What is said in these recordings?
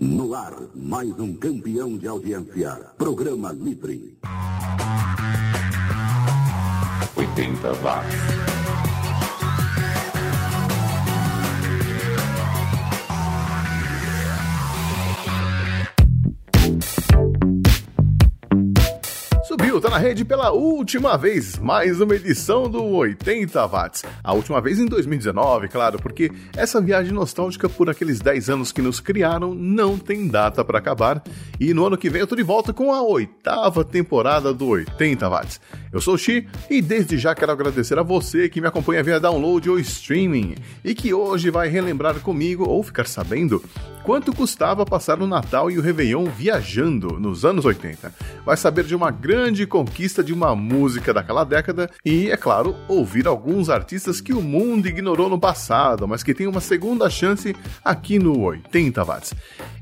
No ar, mais um campeão de audiência. Programa Livre. 80 watts. Na rede pela última vez, mais uma edição do 80 Watts. A última vez em 2019, claro, porque essa viagem nostálgica por aqueles 10 anos que nos criaram não tem data para acabar. E no ano que vem eu tô de volta com a oitava temporada do 80 Watts. Eu sou o Xi e desde já quero agradecer a você que me acompanha via download ou streaming e que hoje vai relembrar comigo ou ficar sabendo quanto custava passar o Natal e o Réveillon viajando nos anos 80. Vai saber de uma grande conquista de uma música daquela década e, é claro, ouvir alguns artistas que o mundo ignorou no passado, mas que tem uma segunda chance aqui no 80 Watts.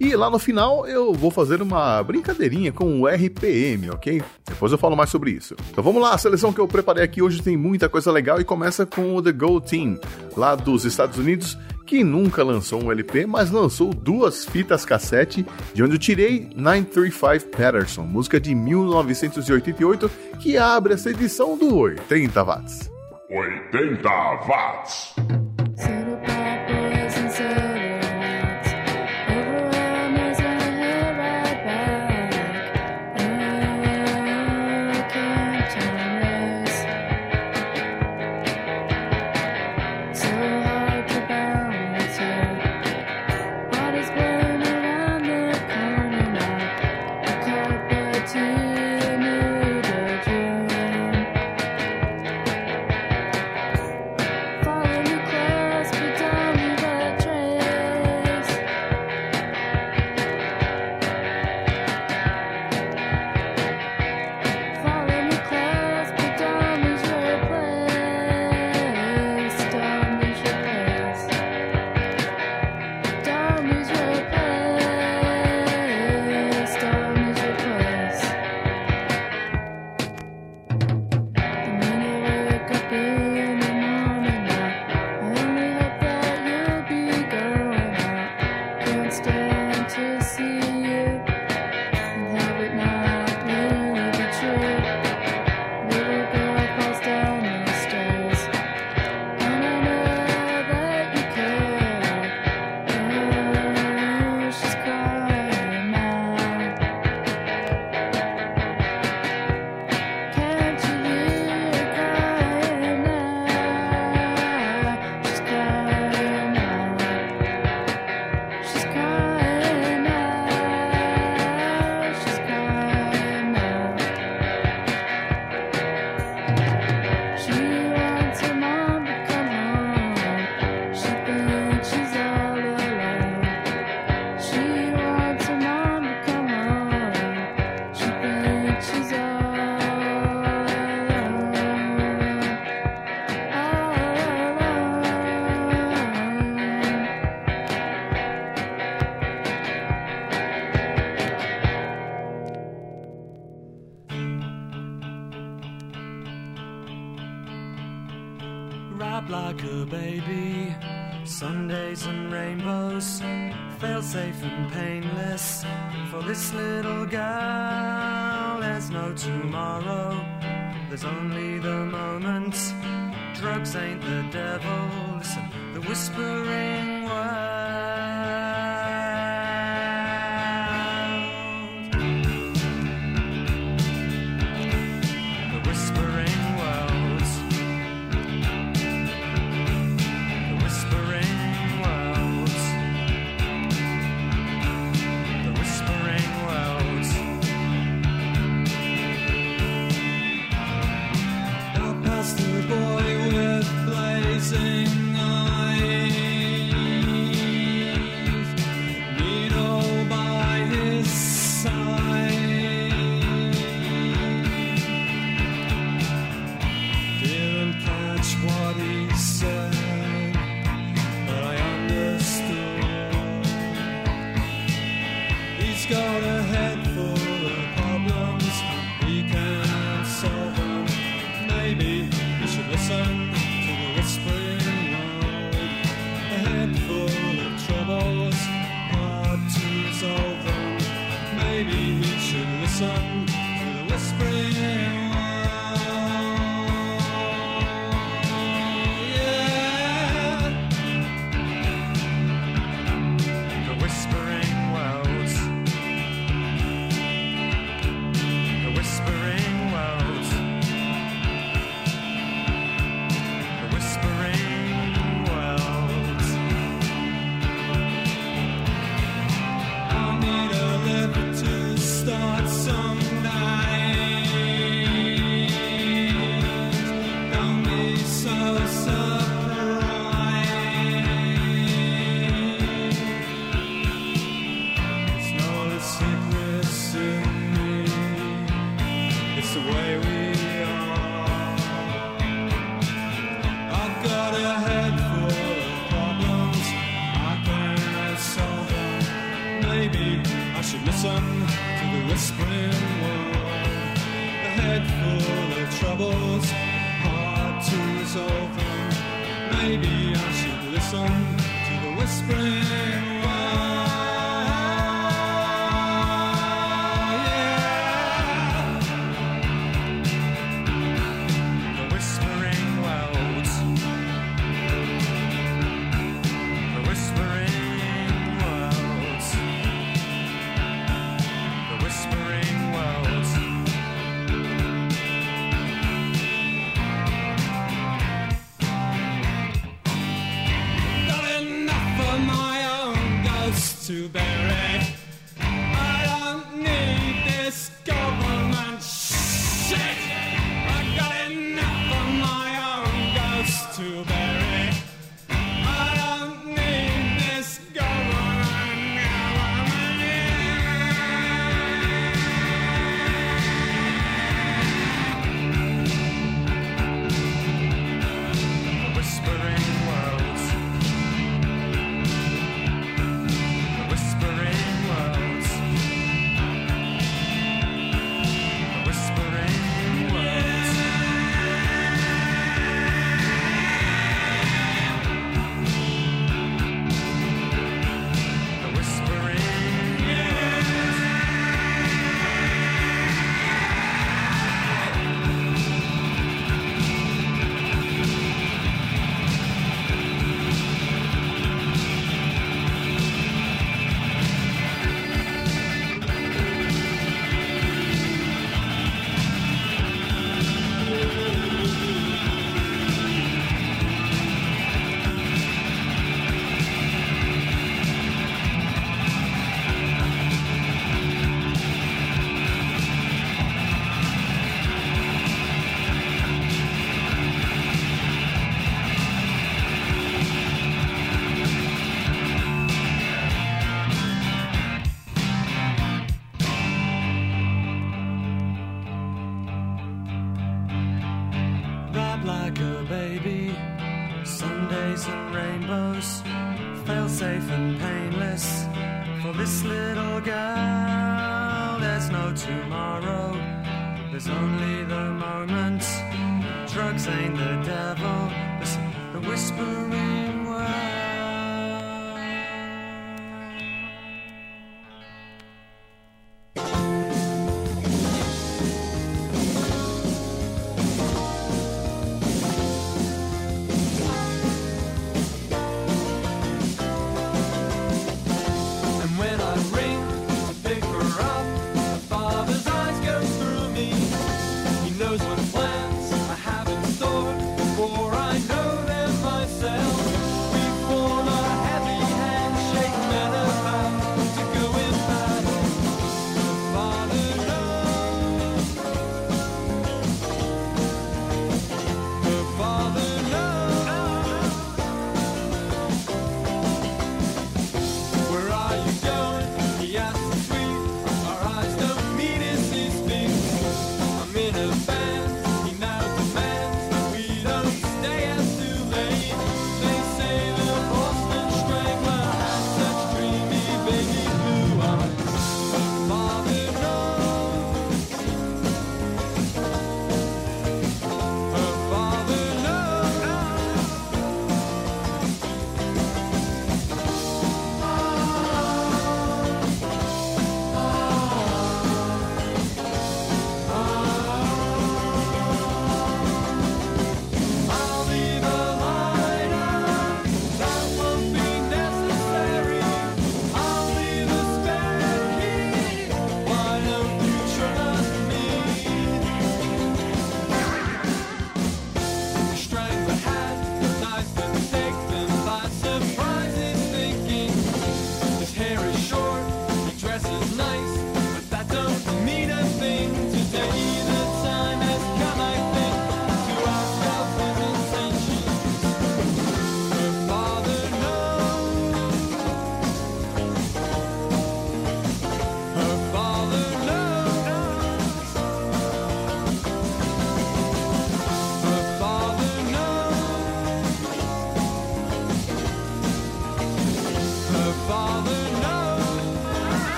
E lá no final eu vou fazer uma brincadeirinha com o RPM, ok? Depois eu falo mais sobre isso. Então vamos lá, a seleção que eu preparei aqui hoje tem muita coisa legal e começa com o The Go Team, lá dos Estados Unidos que nunca lançou um LP, mas lançou duas fitas cassete, de onde eu tirei 935 Patterson, música de 1988, que abre essa edição do 80 Watts. 80 Watts. for this little girl. There's no tomorrow, there's only the moment. Drugs ain't the devil, listen, the whispering word.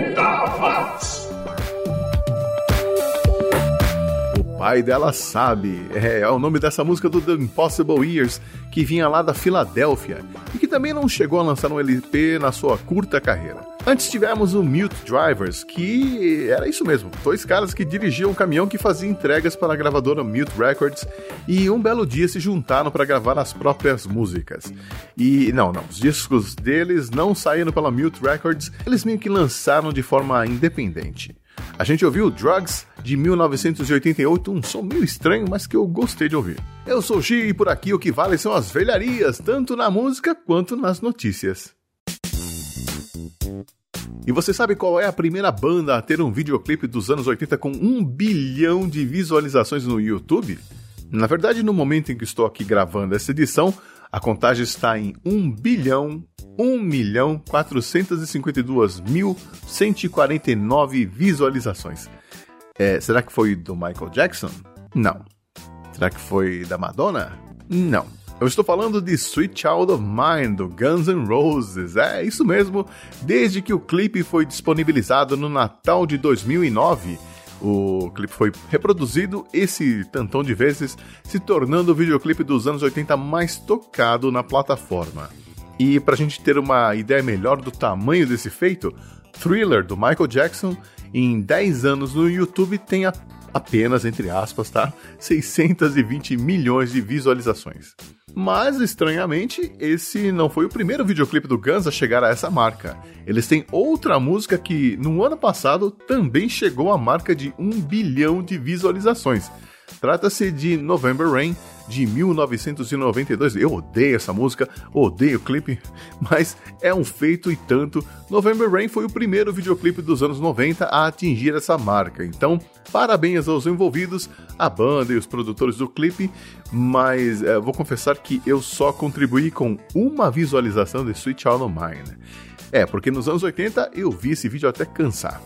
80 watts. O pai dela sabe. É, é o nome dessa música do The Impossible Years, que vinha lá da Filadélfia e que também não chegou a lançar um LP na sua curta carreira. Antes tivemos o Mute Drivers, que era isso mesmo, dois caras que dirigiam um caminhão que fazia entregas para a gravadora Mute Records e um belo dia se juntaram para gravar as próprias músicas. E não, não, os discos deles não saíram pela Mute Records, eles meio que lançaram de forma independente. A gente ouviu Drugs de 1988, um som meio estranho, mas que eu gostei de ouvir. Eu sou o Xi e por aqui o que vale são as velharias, tanto na música quanto nas notícias. E você sabe qual é a primeira banda a ter um videoclipe dos anos 80 com um bilhão de visualizações no YouTube? Na verdade, no momento em que estou aqui gravando essa edição, a contagem está em 1 bilhão 1 milhão 452 mil 149 visualizações. É, será que foi do Michael Jackson? Não. Será que foi da Madonna? Não. Eu estou falando de Sweet Child of Mine, do Guns N' Roses. É isso mesmo, desde que o clipe foi disponibilizado no Natal de 2009. O clipe foi reproduzido esse tantão de vezes, se tornando o videoclipe dos anos 80 mais tocado na plataforma. E para a gente ter uma ideia melhor do tamanho desse feito, Thriller do Michael Jackson, em 10 anos no YouTube, tem apenas, entre aspas, tá? 620 milhões de visualizações. Mas, estranhamente, esse não foi o primeiro videoclipe do Guns a chegar a essa marca. Eles têm outra música que, no ano passado, também chegou à marca de um bilhão de visualizações. Trata-se de November Rain, de 1992. Eu odeio essa música, odeio o clipe, mas é um feito e tanto. November Rain foi o primeiro videoclipe dos anos 90 a atingir essa marca. Então, parabéns aos envolvidos, a banda e os produtores do clipe, mas é, vou confessar que eu só contribuí com uma visualização de Sweet Child Mine. É, porque nos anos 80 eu vi esse vídeo até cansar.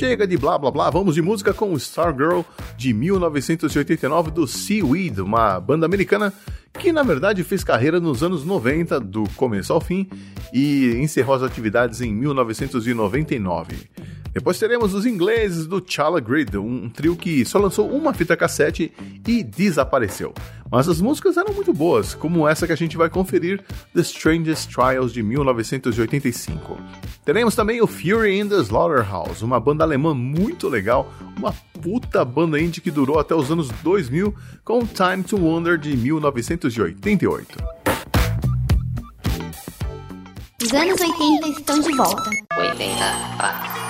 Chega de blá blá blá, vamos de música com Stargirl de 1989 do Seaweed, uma banda americana que na verdade fez carreira nos anos 90, do começo ao fim, e encerrou as atividades em 1999. Depois teremos os ingleses do Chala Grid, um trio que só lançou uma fita cassete e desapareceu. Mas as músicas eram muito boas, como essa que a gente vai conferir, The Strangest Trials de 1985. Teremos também o Fury in the Slaughterhouse, uma banda alemã muito legal, uma puta banda indie que durou até os anos 2000, com Time to Wonder de 1988. Os anos 80 estão de volta. 80 queridos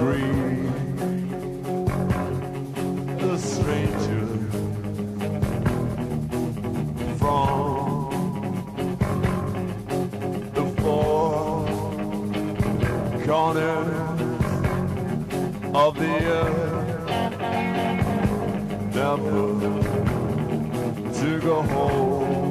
green. A stranger from the four corners of the earth, never to go home.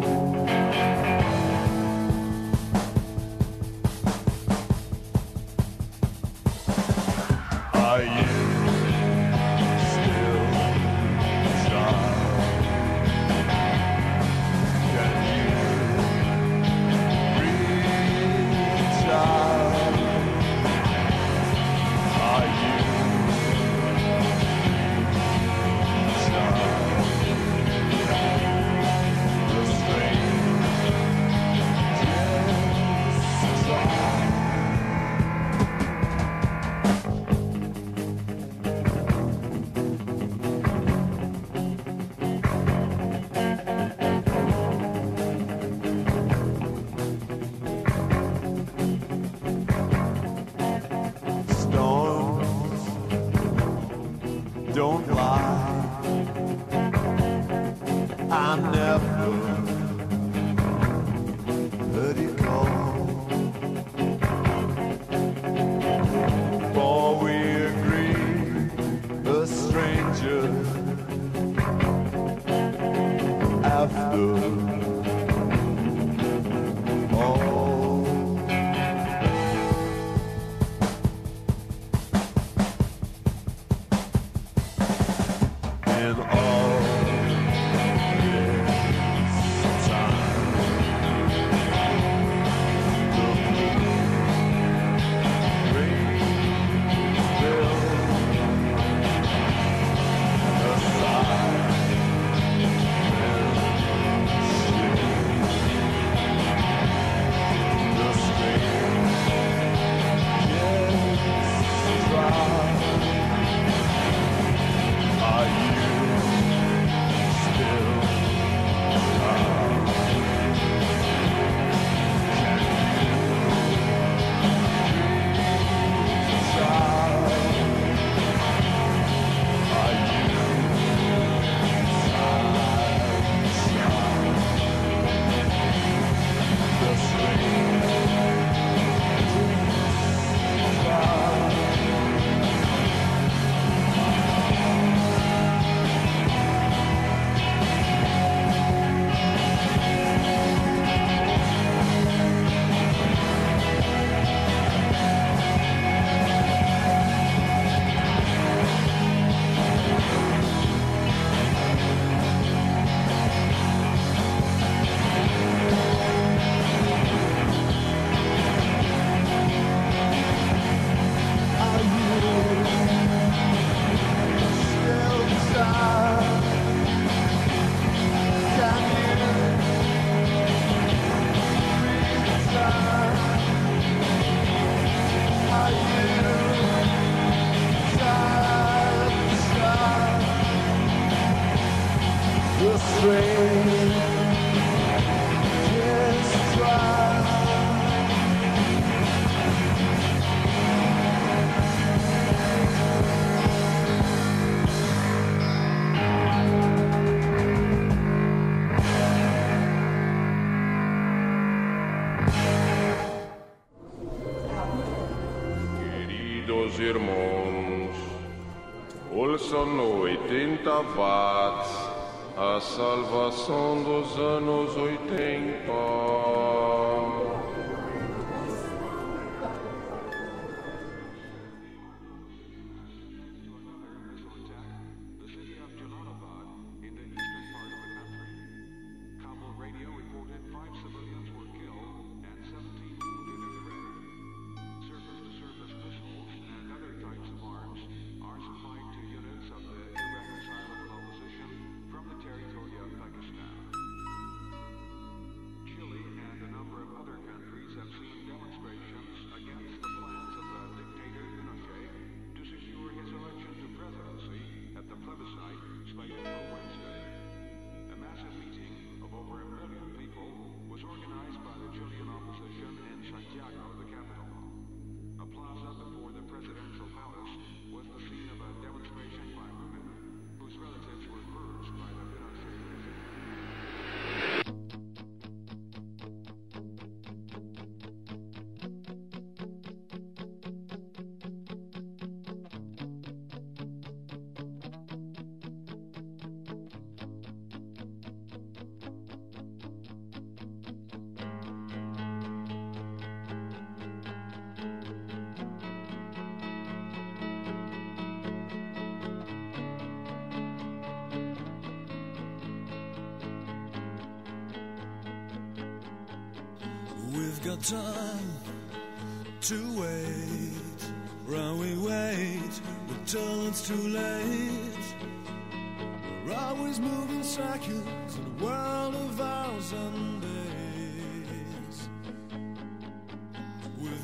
No 80 watts a salvação dos anos 80.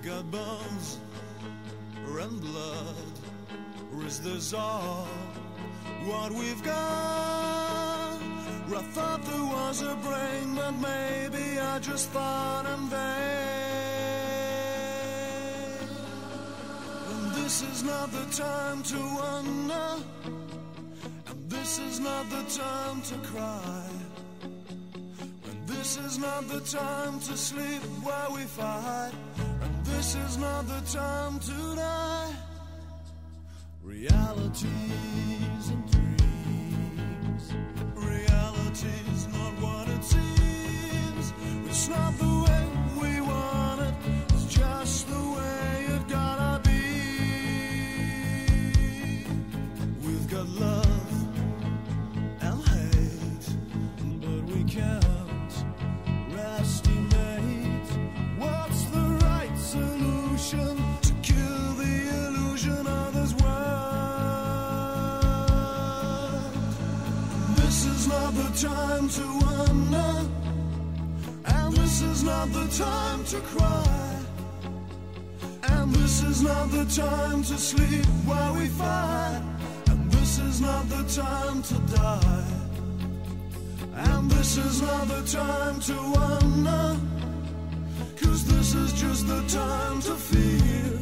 Got bones and blood. Or is this all what we've got? I thought there was a brain, but maybe I just thought in vain. And this is not the time to wonder, and this is not the time to cry. And this is not the time to sleep while we fight, this is not the time to die. Realities and dreams. Reality's not what it seems. It's not the not the time to cry. And this is not the time to sleep while we fight. And this is not the time to die. And this is not the time to wonder. Cause this is just the time to feel.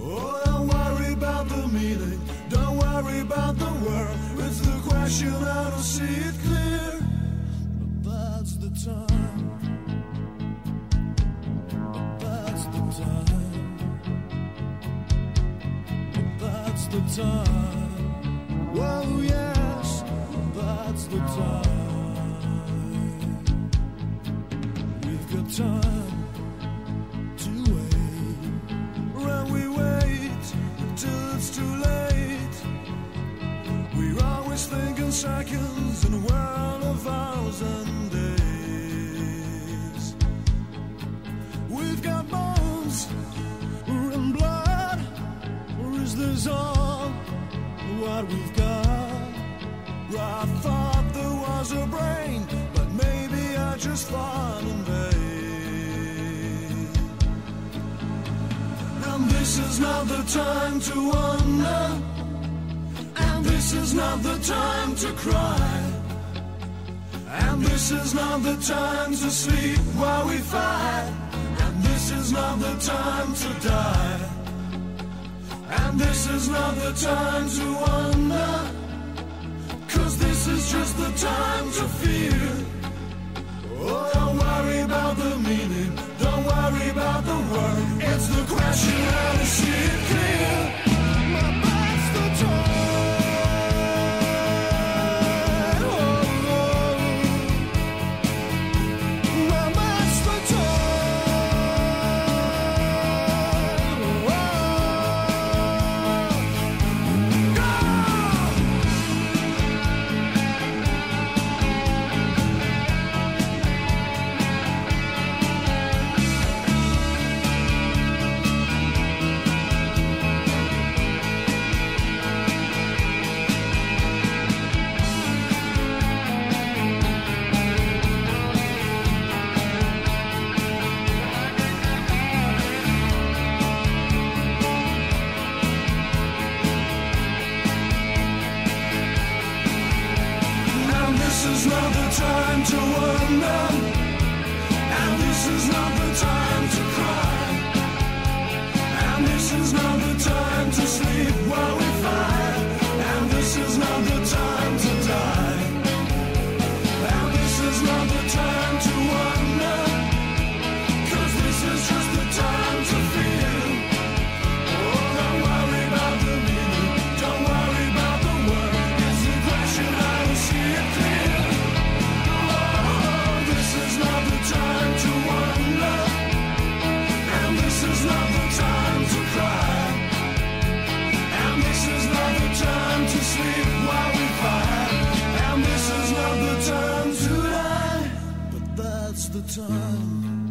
Oh, don't worry about the meaning. Don't worry about the world. It's the question how to see it clear. The time. Whoa, yes, that's the time. We've got time to wait. When we wait until it's too late, we're always thinking seconds in a world of hours and days. We've got bones and blood, or is this all what we've got? I thought there was a brain, but maybe I just thought in vain. And this is not the time to wonder, and this is not the time to cry. And this is not the time to sleep while we fight. And this is not the time to die. And this is not the time to wonder. Cause this is just the time to feel. Oh, don't worry about the meaning. Don't worry about the word. It's the question how to see it clear. Time.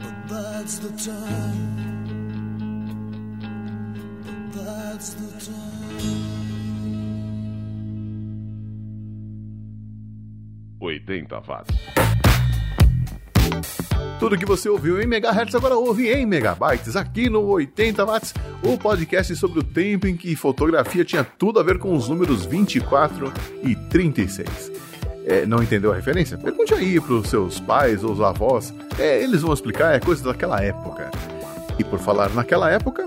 But that's the time. But that's the time. 80 watts. Tudo que você ouviu em megahertz agora ouve em megabytes aqui no 80 watts, o podcast sobre o tempo em que fotografia tinha tudo a ver com os números 24 e 36. É, não entendeu a referência? Pergunte aí pros seus pais ou os avós. É, eles vão explicar, é coisa daquela época. E por falar naquela época,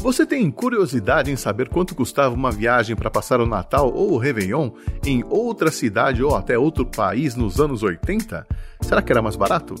você tem curiosidade em saber quanto custava uma viagem para passar o Natal ou o Réveillon em outra cidade ou até outro país nos anos 80? Será que era mais barato?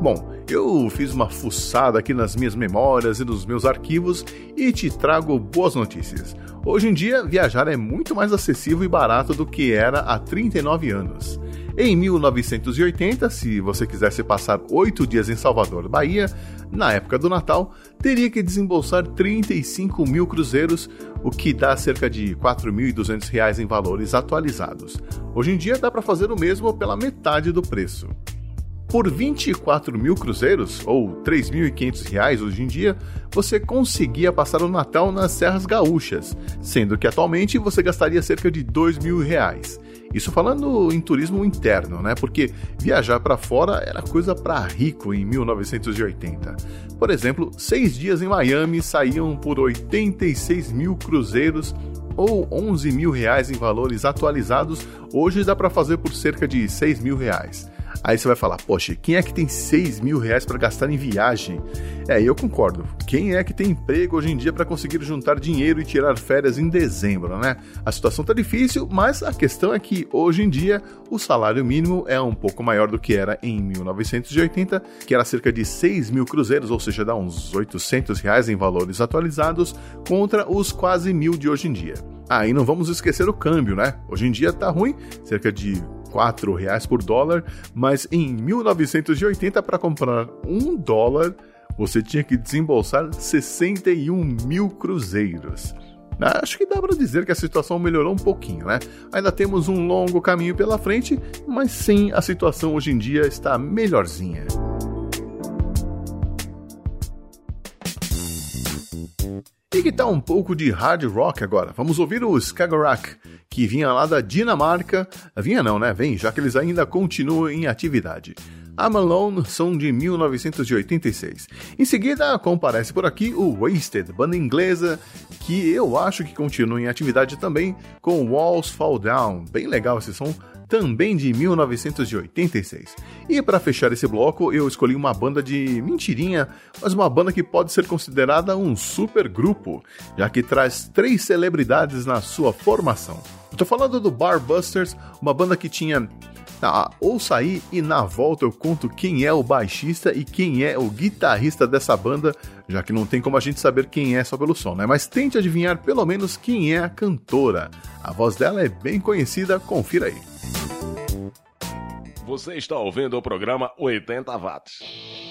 Bom, eu fiz uma fuçada aqui nas minhas memórias e nos meus arquivos e te trago boas notícias. Hoje em dia, viajar é muito mais acessível e barato do que era há 39 anos. Em 1980, se você quisesse passar oito dias em Salvador, Bahia, na época do Natal, teria que desembolsar 35 mil cruzeiros, o que dá cerca de 4.200 reais em valores atualizados. Hoje em dia dá para fazer o mesmo pela metade do preço. Por 24 mil cruzeiros, ou 3.500 reais hoje em dia, você conseguia passar o Natal nas Serras Gaúchas, sendo que atualmente você gastaria cerca de 2 mil reais. Isso falando em turismo interno, né? Porque viajar para fora era coisa para rico em 1980. Por exemplo, seis dias em Miami saíam por 86 mil cruzeiros ou 11 mil reais em valores atualizados. Hoje dá para fazer por cerca de 6 mil reais. Aí você vai falar, poxa, quem é que tem 6 mil reais para gastar em viagem? É, eu concordo. Quem é que tem emprego hoje em dia para conseguir juntar dinheiro e tirar férias em dezembro, né? A situação tá difícil, mas a questão é que hoje em dia o salário mínimo é um pouco maior do que era em 1980, que era cerca de 6 mil cruzeiros, ou seja, dá uns 800 reais em valores atualizados, contra os quase mil de hoje em dia. Ah, e não vamos esquecer o câmbio, né? Hoje em dia tá ruim, cerca de 4 reais por dólar, mas em 1980 para comprar um dólar você tinha que desembolsar 61 mil cruzeiros. Acho que dá para dizer que a situação melhorou um pouquinho, né? Ainda temos um longo caminho pela frente, mas sim, a situação hoje em dia está melhorzinha. E que tal um pouco de hard rock agora? Vamos ouvir o Skagerrak, que vinha lá da Dinamarca. Vinha não, né? Vem, já que eles ainda continuam em atividade. A Malone são de 1986. Em seguida, comparece por aqui o Wasted, banda inglesa, que eu acho que continua em atividade também, com Walls Fall Down. Bem legal esse som, também de 1986. E para fechar esse bloco, eu escolhi uma banda de mentirinha, mas uma banda que pode ser considerada um super grupo, já que traz três celebridades na sua formação. Estou falando do Barbusters, uma banda que tinha ah, ouça aí e na volta eu conto quem é o baixista e quem é o guitarrista dessa banda, já que não tem como a gente saber quem é só pelo som, né? Mas tente adivinhar pelo menos quem é a cantora. A voz dela é bem conhecida, confira aí. Você está ouvindo o programa 80 watts.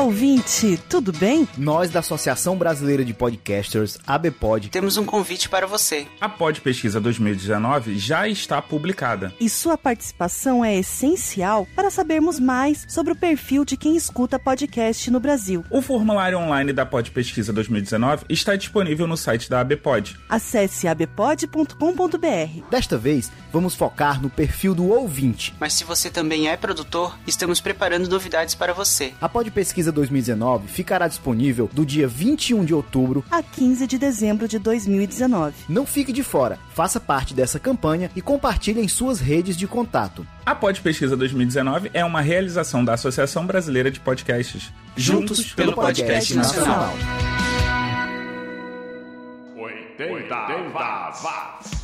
Olá, ouvinte, tudo bem? Nós da Associação Brasileira de Podcasters, ABPod, temos um convite para você. A Pod Pesquisa 2019 já está publicada. E sua participação é essencial para sabermos mais sobre o perfil de quem escuta podcast no Brasil. O formulário online da Pod Pesquisa 2019 está disponível no site da ABPod. Acesse abpod.com.br. Desta vez, vamos focar no perfil do ouvinte. Mas se você também é produtor, estamos preparando novidades para você. A Pod Pesquisa 2019 ficará disponível do dia 21 de outubro a 15 de dezembro de 2019. Não fique de fora, faça parte dessa campanha e compartilhe em suas redes de contato. A Pod Pesquisa 2019 é uma realização da Associação Brasileira de Podcasts. Juntos, Juntos pelo, pelo Podcast, podcast Nacional. nacional. 80 watts.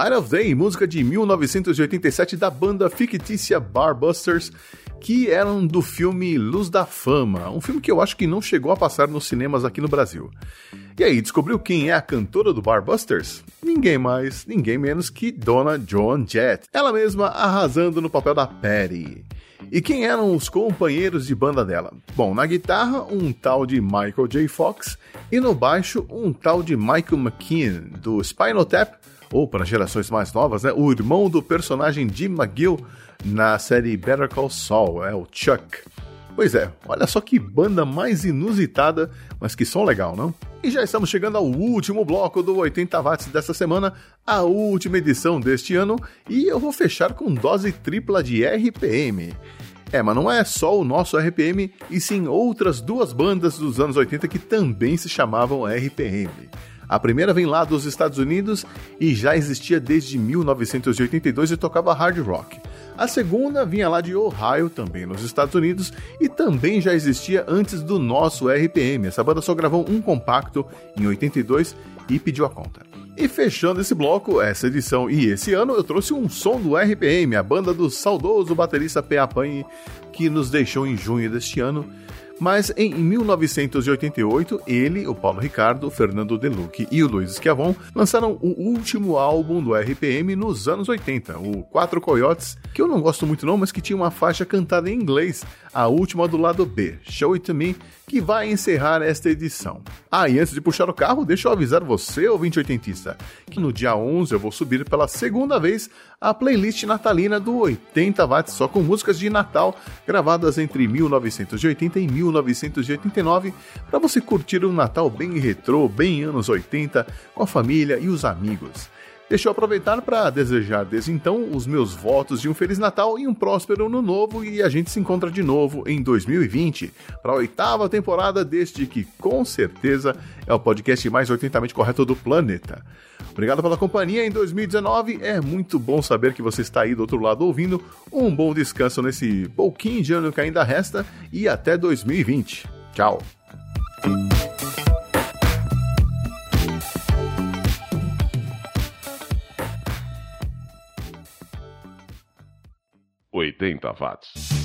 Light of Day, música de 1987 da banda fictícia Barbusters, que eram do filme Luz da Fama, um filme que eu acho que não chegou a passar nos cinemas aqui no Brasil. E aí, descobriu quem é a cantora do Barbusters? Ninguém mais, ninguém menos que Dona Joan Jett, ela mesma arrasando no papel da Patty. E quem eram os companheiros de banda dela? Bom, na guitarra, um tal de Michael J. Fox, e no baixo, um tal de Michael McKean, do Spinal Tap, ou para gerações mais novas, né, o irmão do personagem Jim McGill na série Better Call Saul, é o Chuck. Pois é, olha só que banda mais inusitada, mas que som legal, não? E já estamos chegando ao último bloco do 80 watts dessa semana, a última edição deste ano, e eu vou fechar com dose tripla de RPM. É, mas não é só o nosso RPM, e sim outras duas bandas dos anos 80 que também se chamavam RPM. A primeira vem lá dos Estados Unidos e já existia desde 1982 e tocava hard rock. A segunda vinha lá de Ohio, também nos Estados Unidos, e também já existia antes do nosso RPM. Essa banda só gravou um compacto em 82 e pediu a conta. E fechando esse bloco, essa edição e esse ano, eu trouxe um som do RPM, a banda do saudoso baterista P. Apanhe, que nos deixou em junho deste ano. Mas em 1988, ele, o Paulo Ricardo, o Fernando Deluque e o Luiz Schiavon lançaram o último álbum do RPM nos anos 80, o Quatro Coyotes, que eu não gosto muito não, mas que tinha uma faixa cantada em inglês, a última do lado B, Show It To Me, que vai encerrar esta edição. Ah, e antes de puxar o carro, deixa eu avisar você, ouvinte oitentista, que no dia 11 eu vou subir pela segunda vez a playlist natalina do 80 watts, só com músicas de Natal gravadas entre 1980 e 1989, para você curtir um Natal bem retrô, bem anos 80, com a família e os amigos. Deixa eu aproveitar para desejar desde então os meus votos de um Feliz Natal e um próspero Ano Novo e a gente se encontra de novo em 2020 para a oitava temporada deste que com certeza é o podcast mais 80mente correto do planeta. Obrigado pela companhia em 2019. É muito bom saber que você está aí do outro lado ouvindo. Um bom descanso nesse pouquinho de ano que ainda resta e até 2020. Tchau. 80 watts.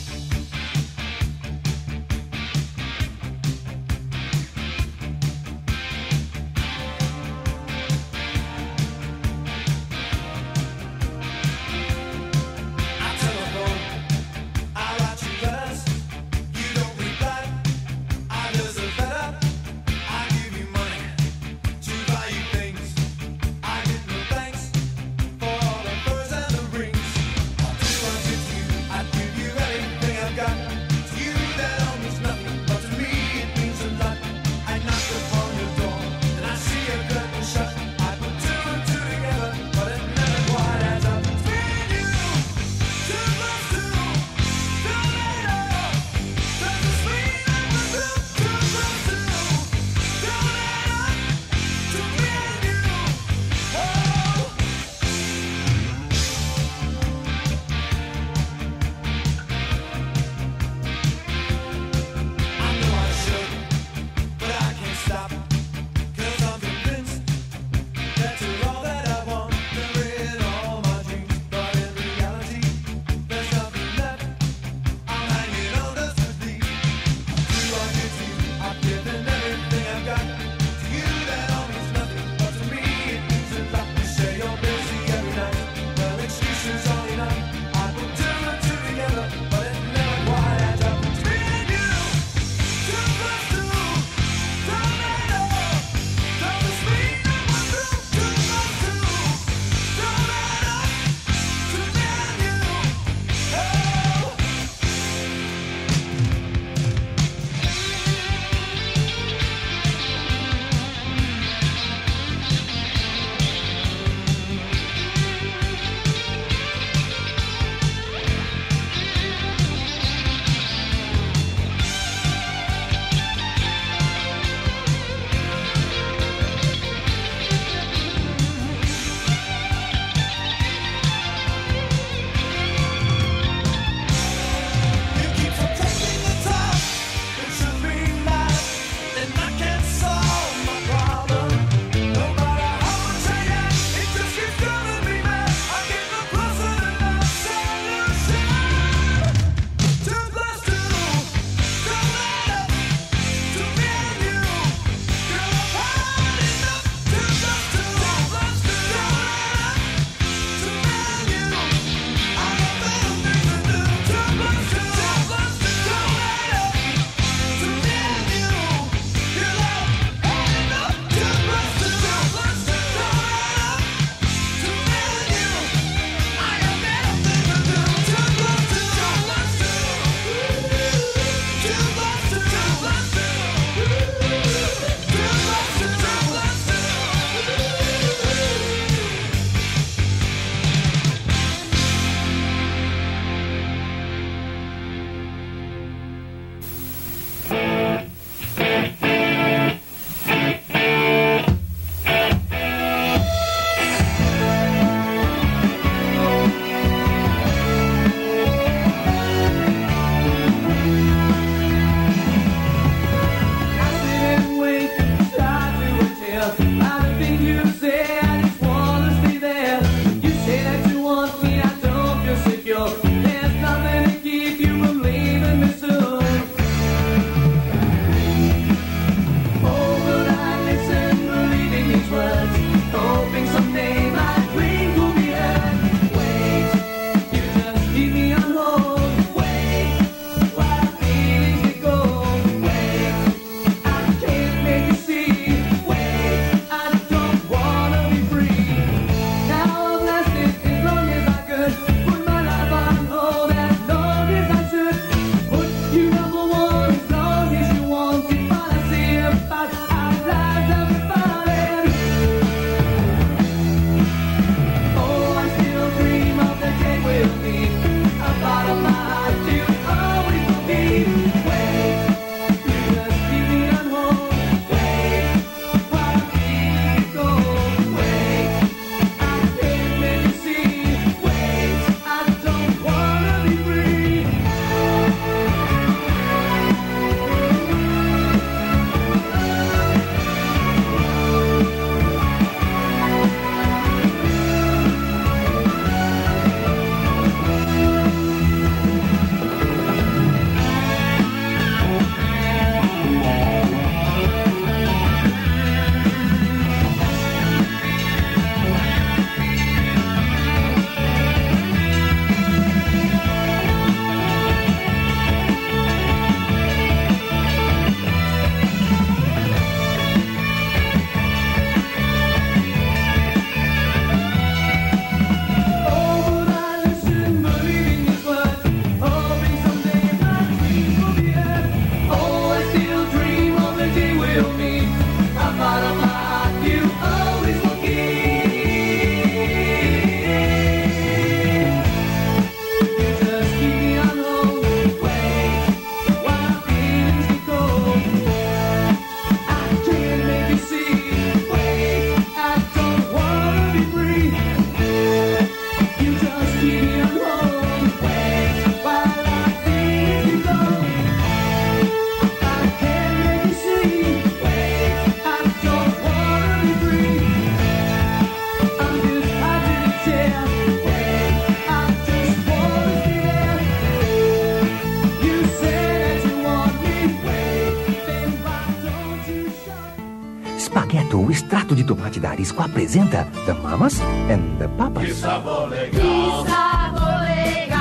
Espagueto, o extrato de tomate da Arisco apresenta The Mamas and the Papas. Que sabor legal. Que sabor legal.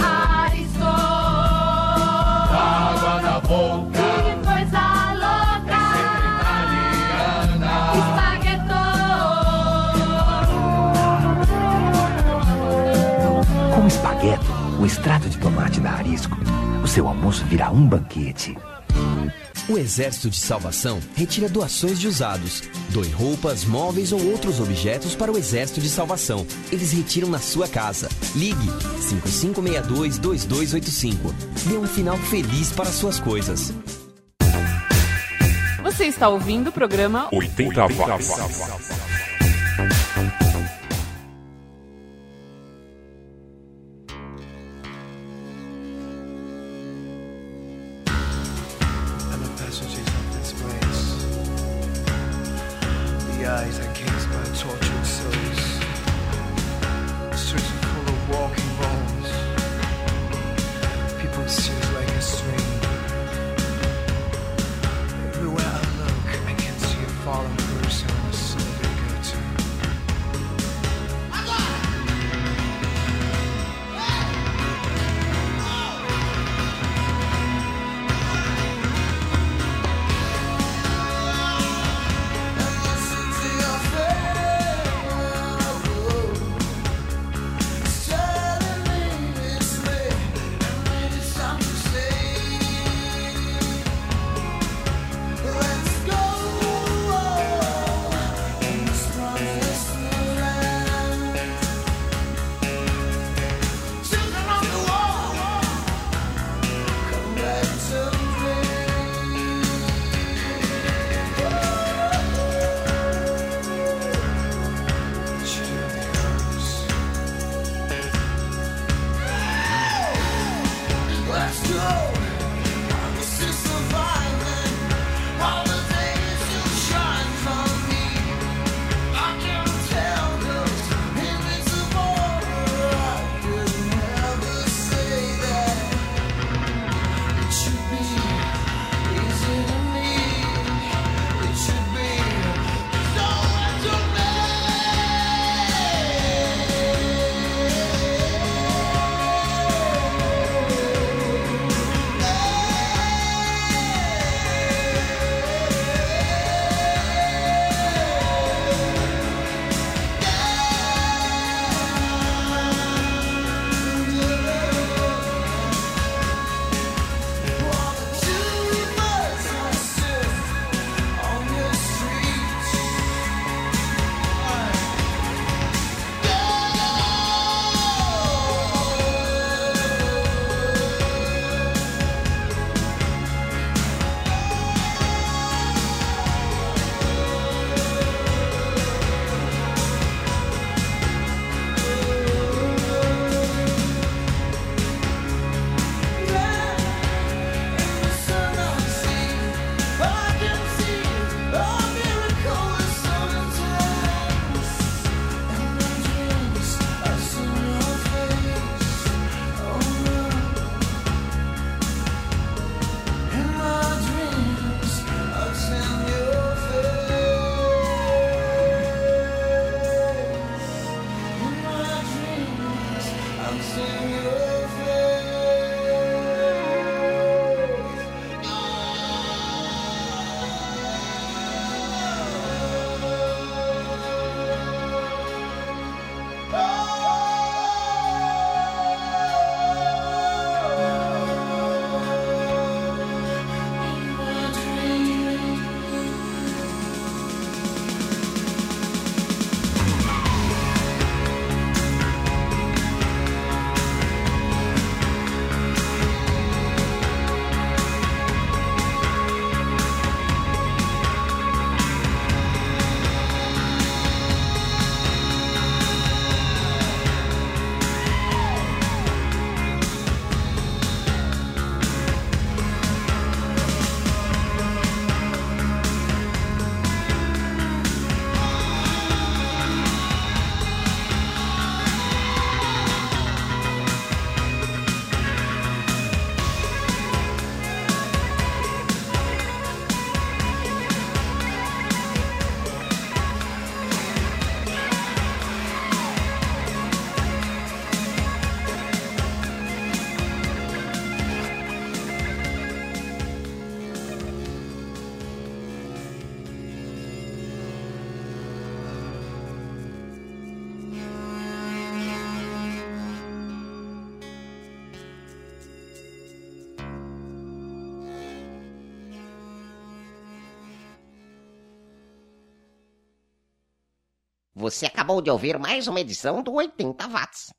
Arisco. Água na boca. Que coisa louca. Sempre italiana. Com espagueto, o extrato de tomate da Arisco, o seu almoço virá um banquete. O Exército de Salvação retira doações de usados. Doe roupas, móveis ou outros objetos para o Exército de Salvação. Eles retiram na sua casa. Ligue 5562-2285. Dê um final feliz para suas coisas. Você está ouvindo o programa 80 watts. Você acabou de ouvir mais uma edição do 80 Watts.